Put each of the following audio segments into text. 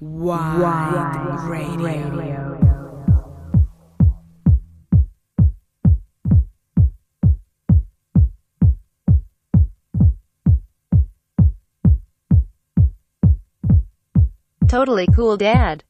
Wide, radio. Totally cool dad.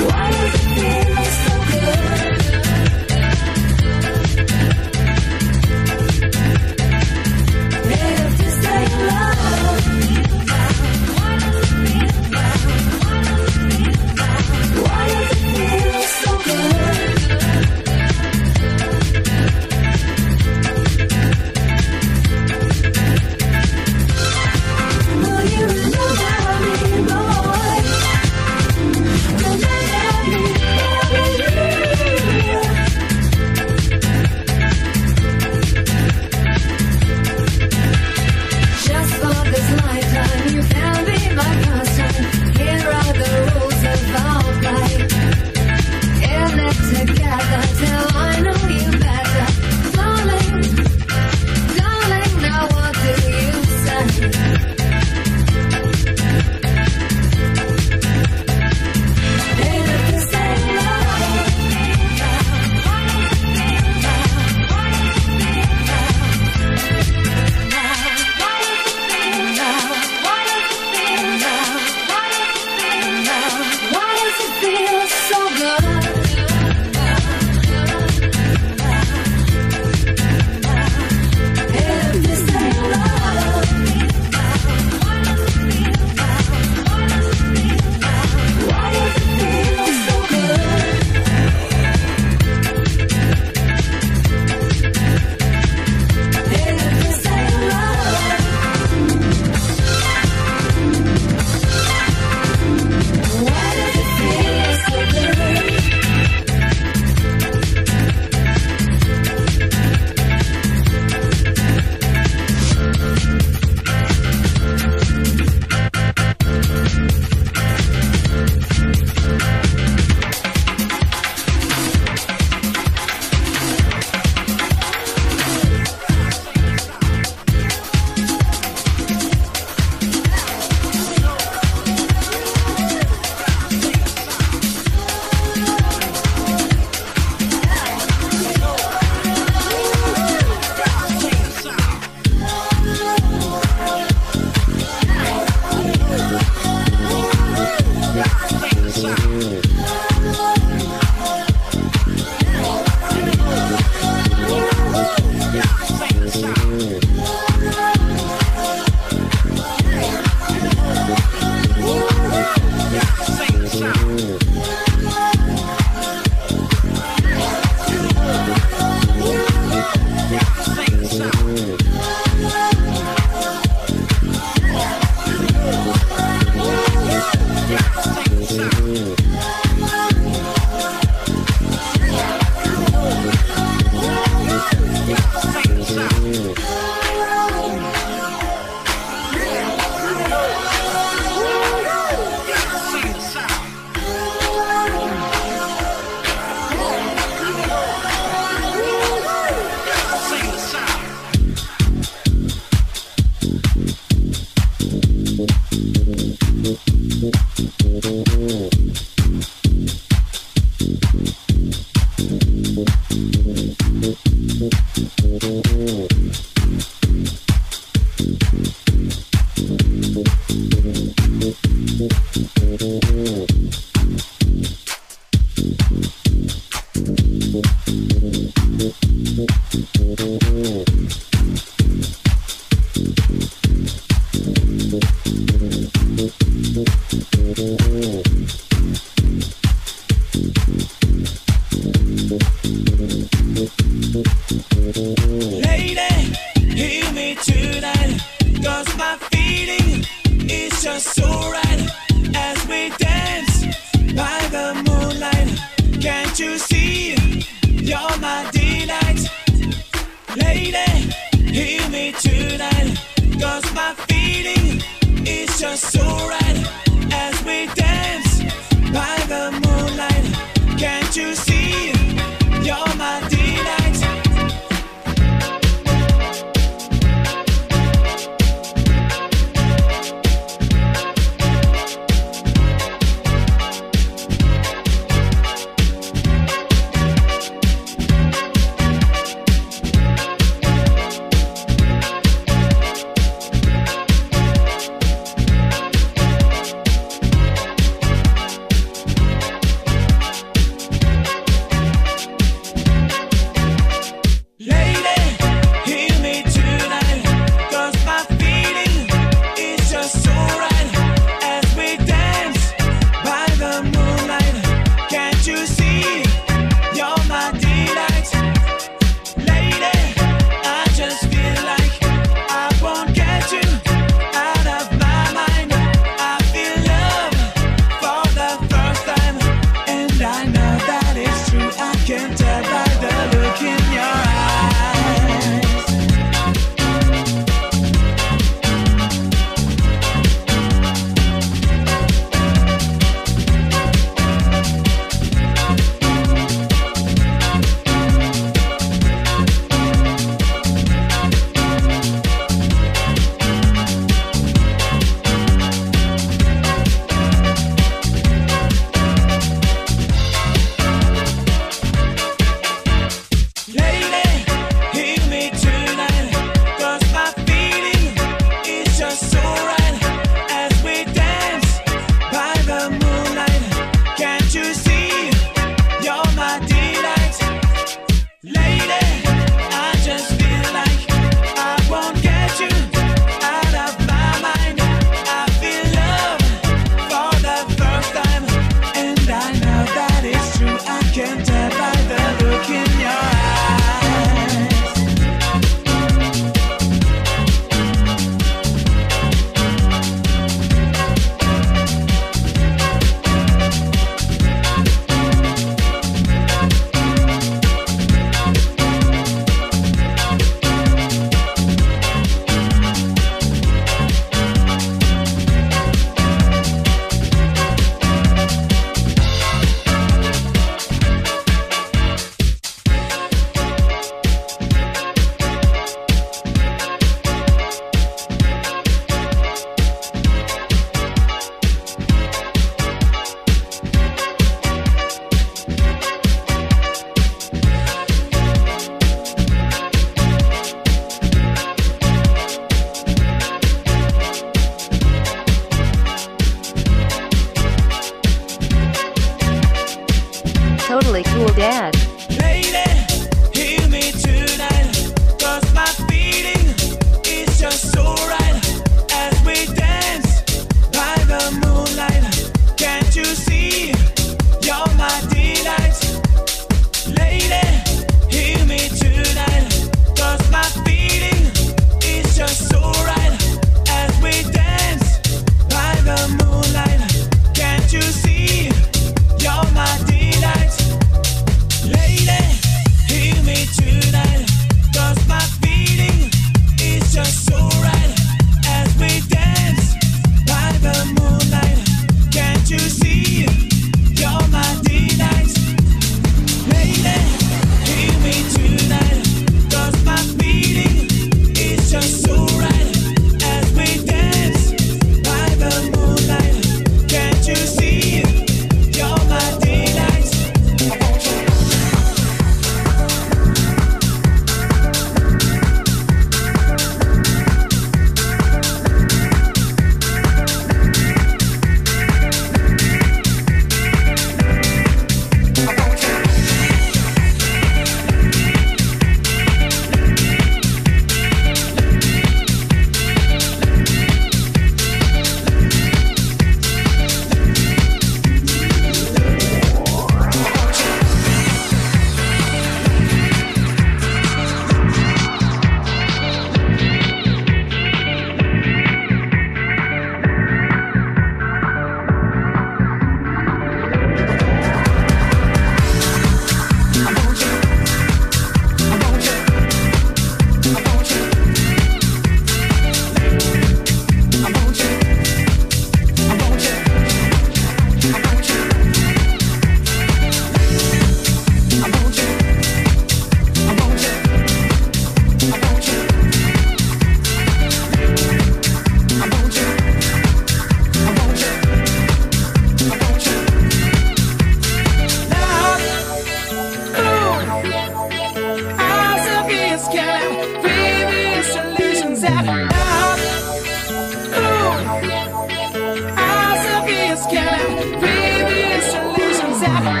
Yeah.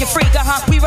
You freak. Uh huh. We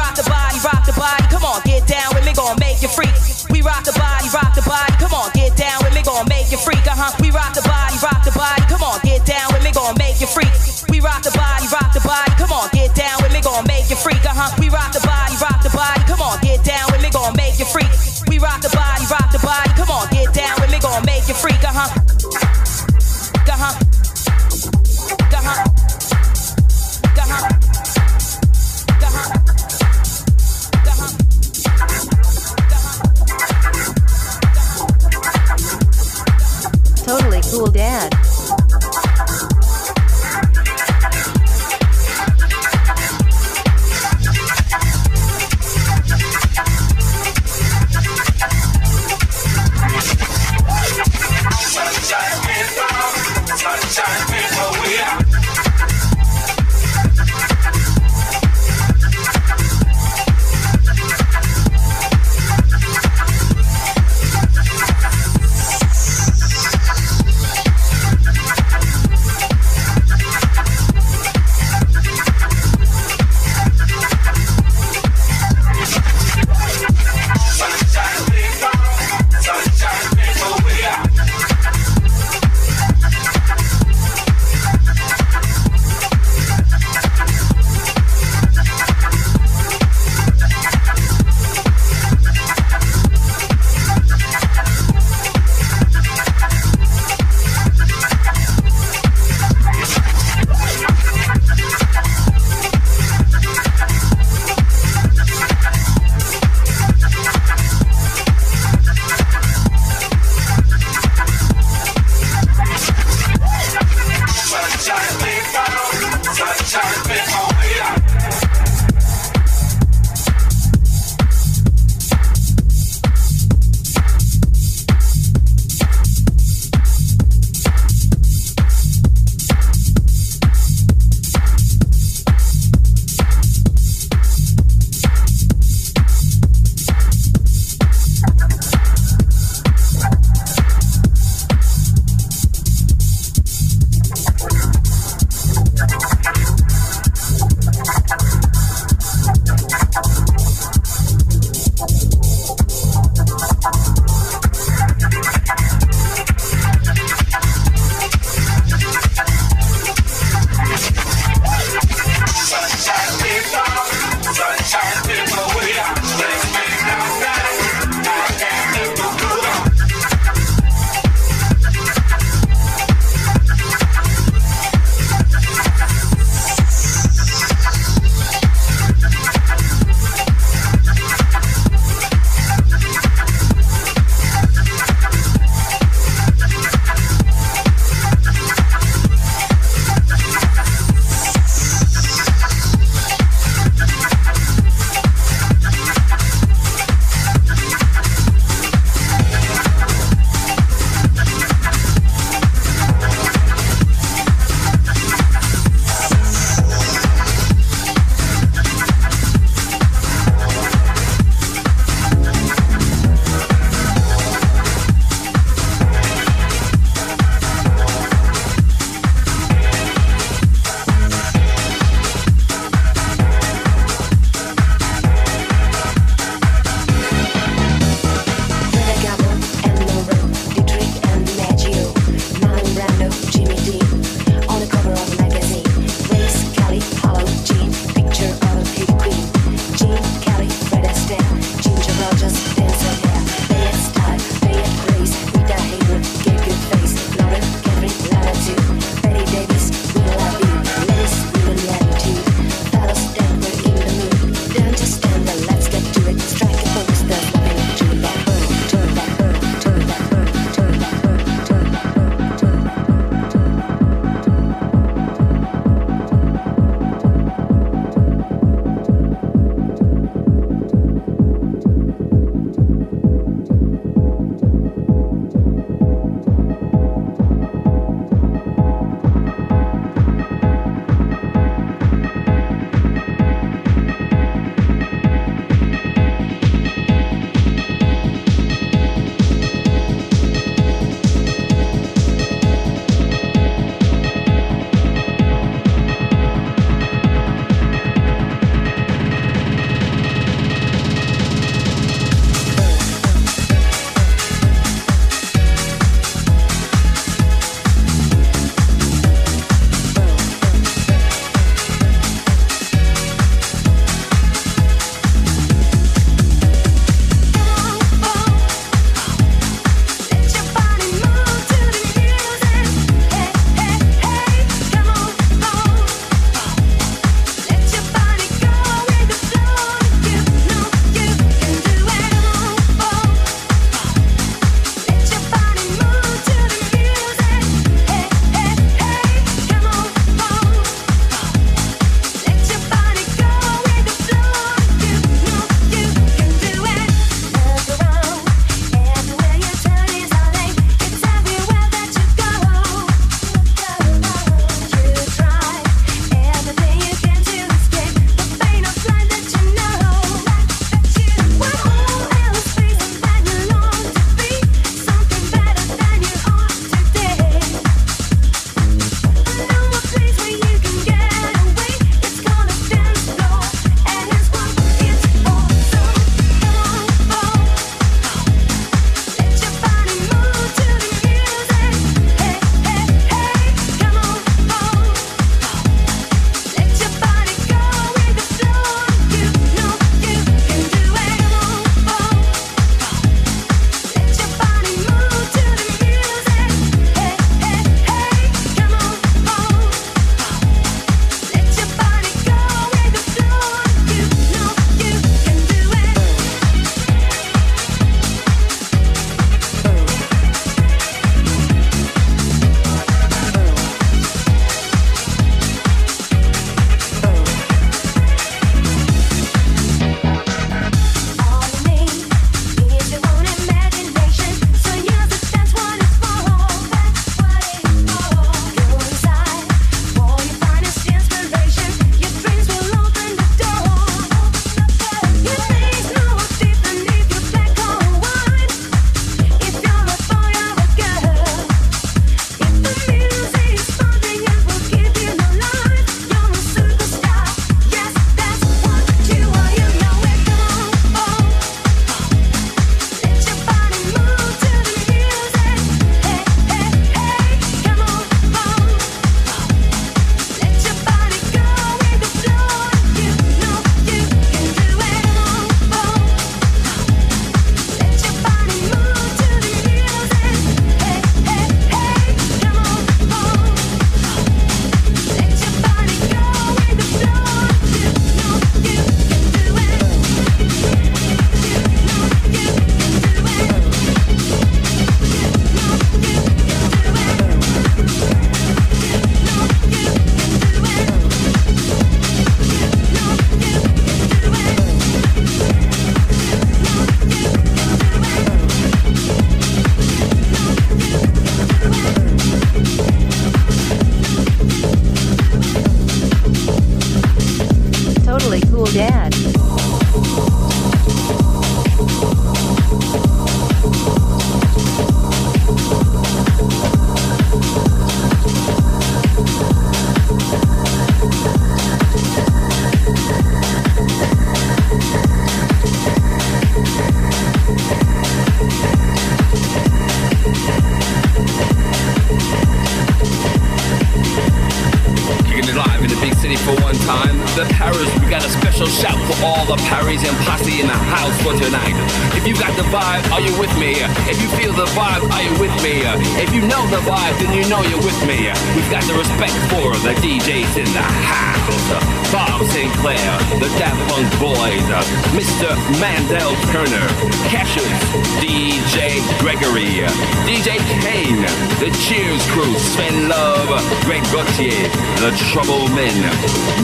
Bob Sinclar, the Daft Punk Boys, uh, Mr. Mandel Turner, Cassius, DJ Gregory, uh, DJ Kane, the Cheers Crew, Sven Love, Greg Gauthier, the Trouble Men,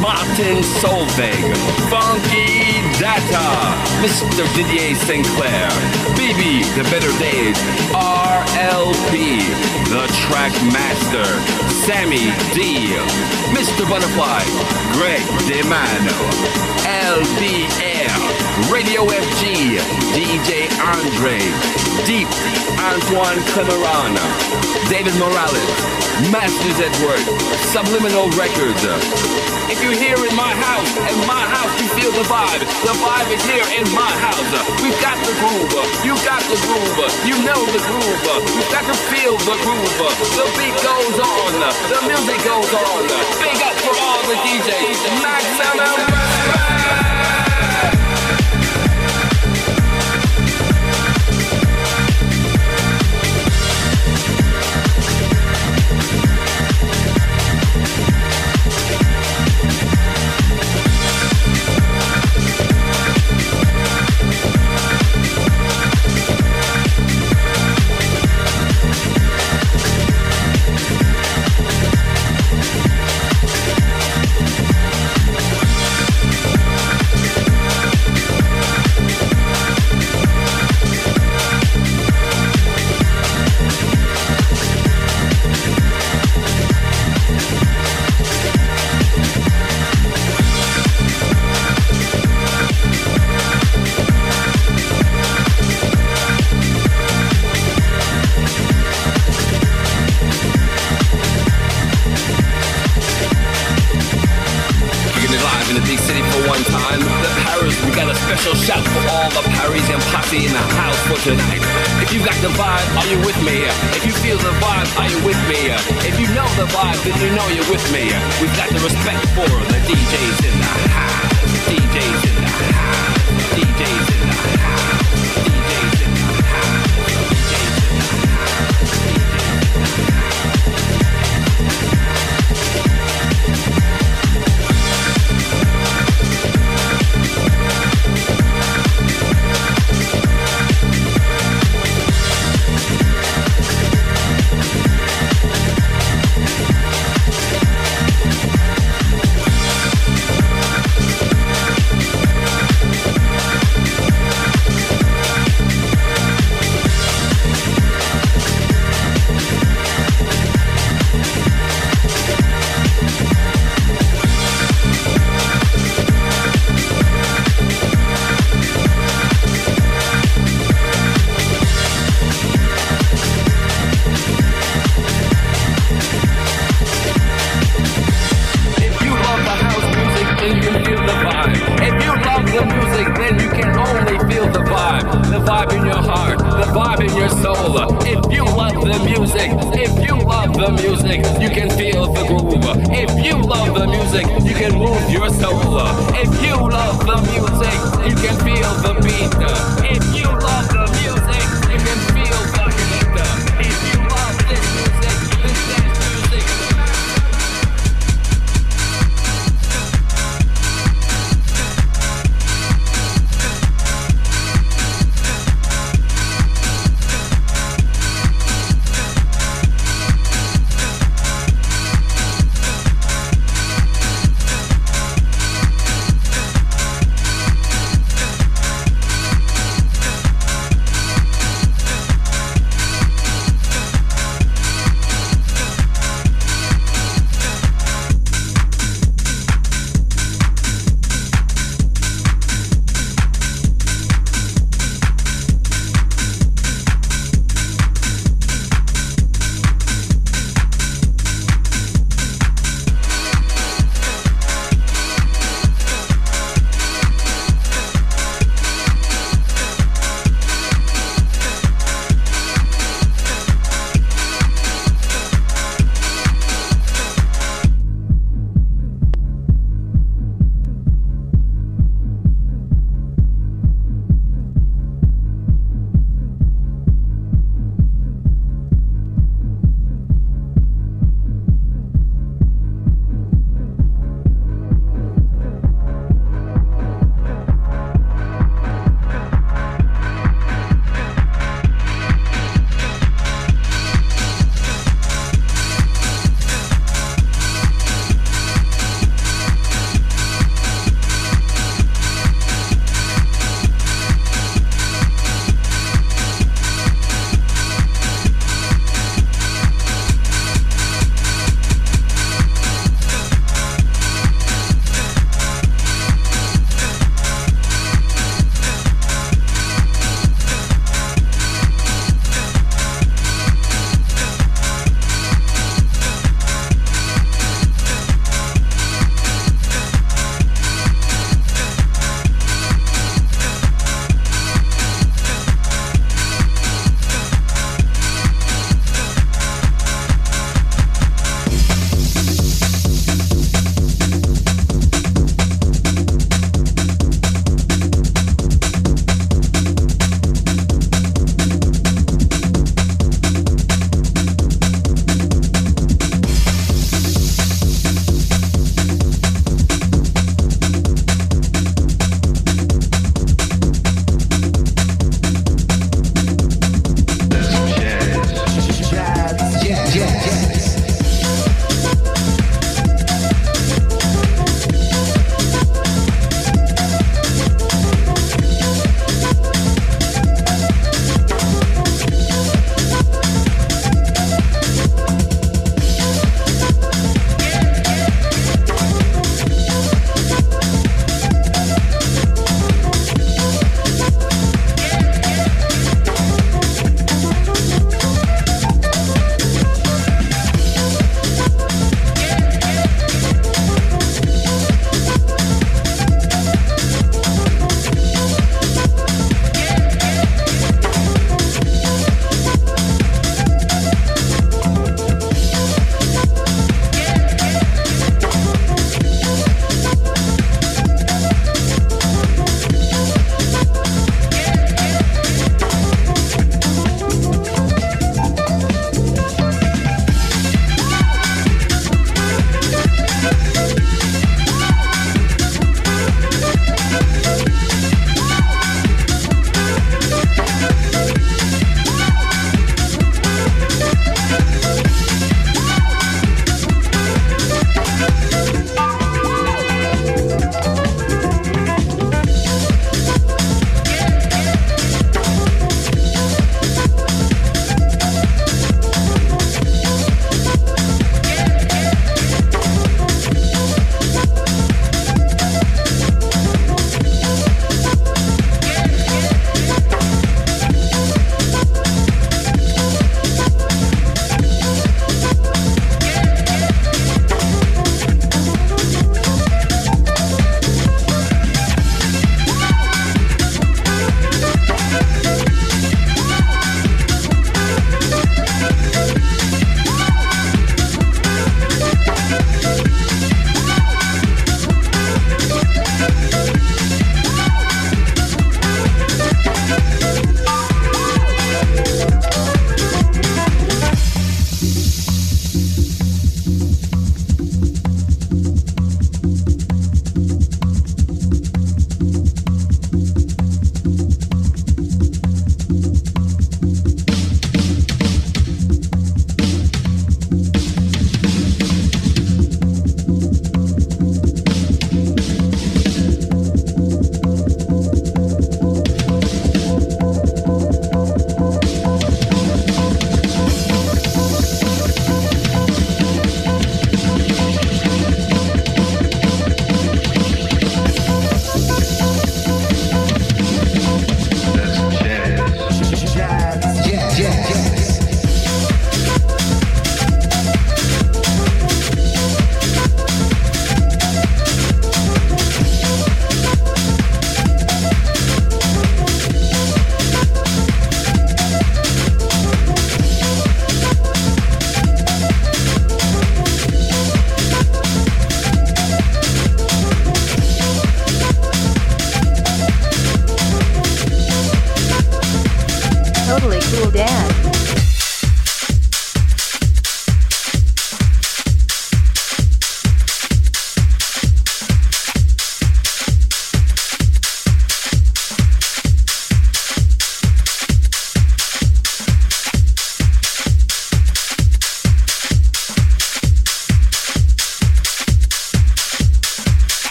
Martin Solveig, Funky Data, Mr. Didier Sinclair, BB, The Better Days, RLP, The Track Master, Sammy D, Mr. Butterfly, Greg DeMano, LBL, Radio FG, DJ Andre, Deep, Antoine Clamaran, David Morales, Masters at Work, Subliminal Records. If you're here in my house, in my house, you feel the vibe. The vibe is here in my house. We've got the groove. You got the groove. You know the groove. We've got to feel the groove. The beat goes on. The music goes on. Big up for all the DJs. Maximum respect.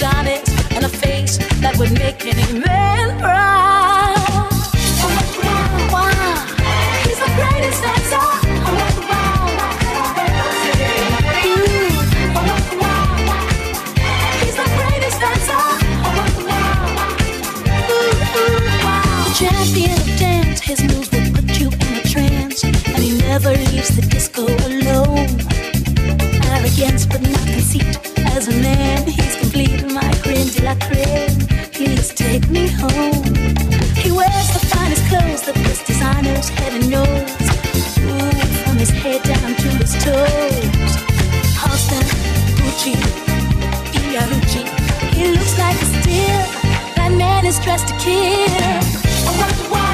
And it a face that would make any man proud. Wow. He's the greatest dancer. Wow, wow. He's the greatest dancer. Wow. Champion of dance, his moves will put you in a trance, and he never leaves the. He wears the finest clothes, that best designers, heaven knows. From his head down to his toes. Halston, Gucci, He looks like a. That man is dressed to kill.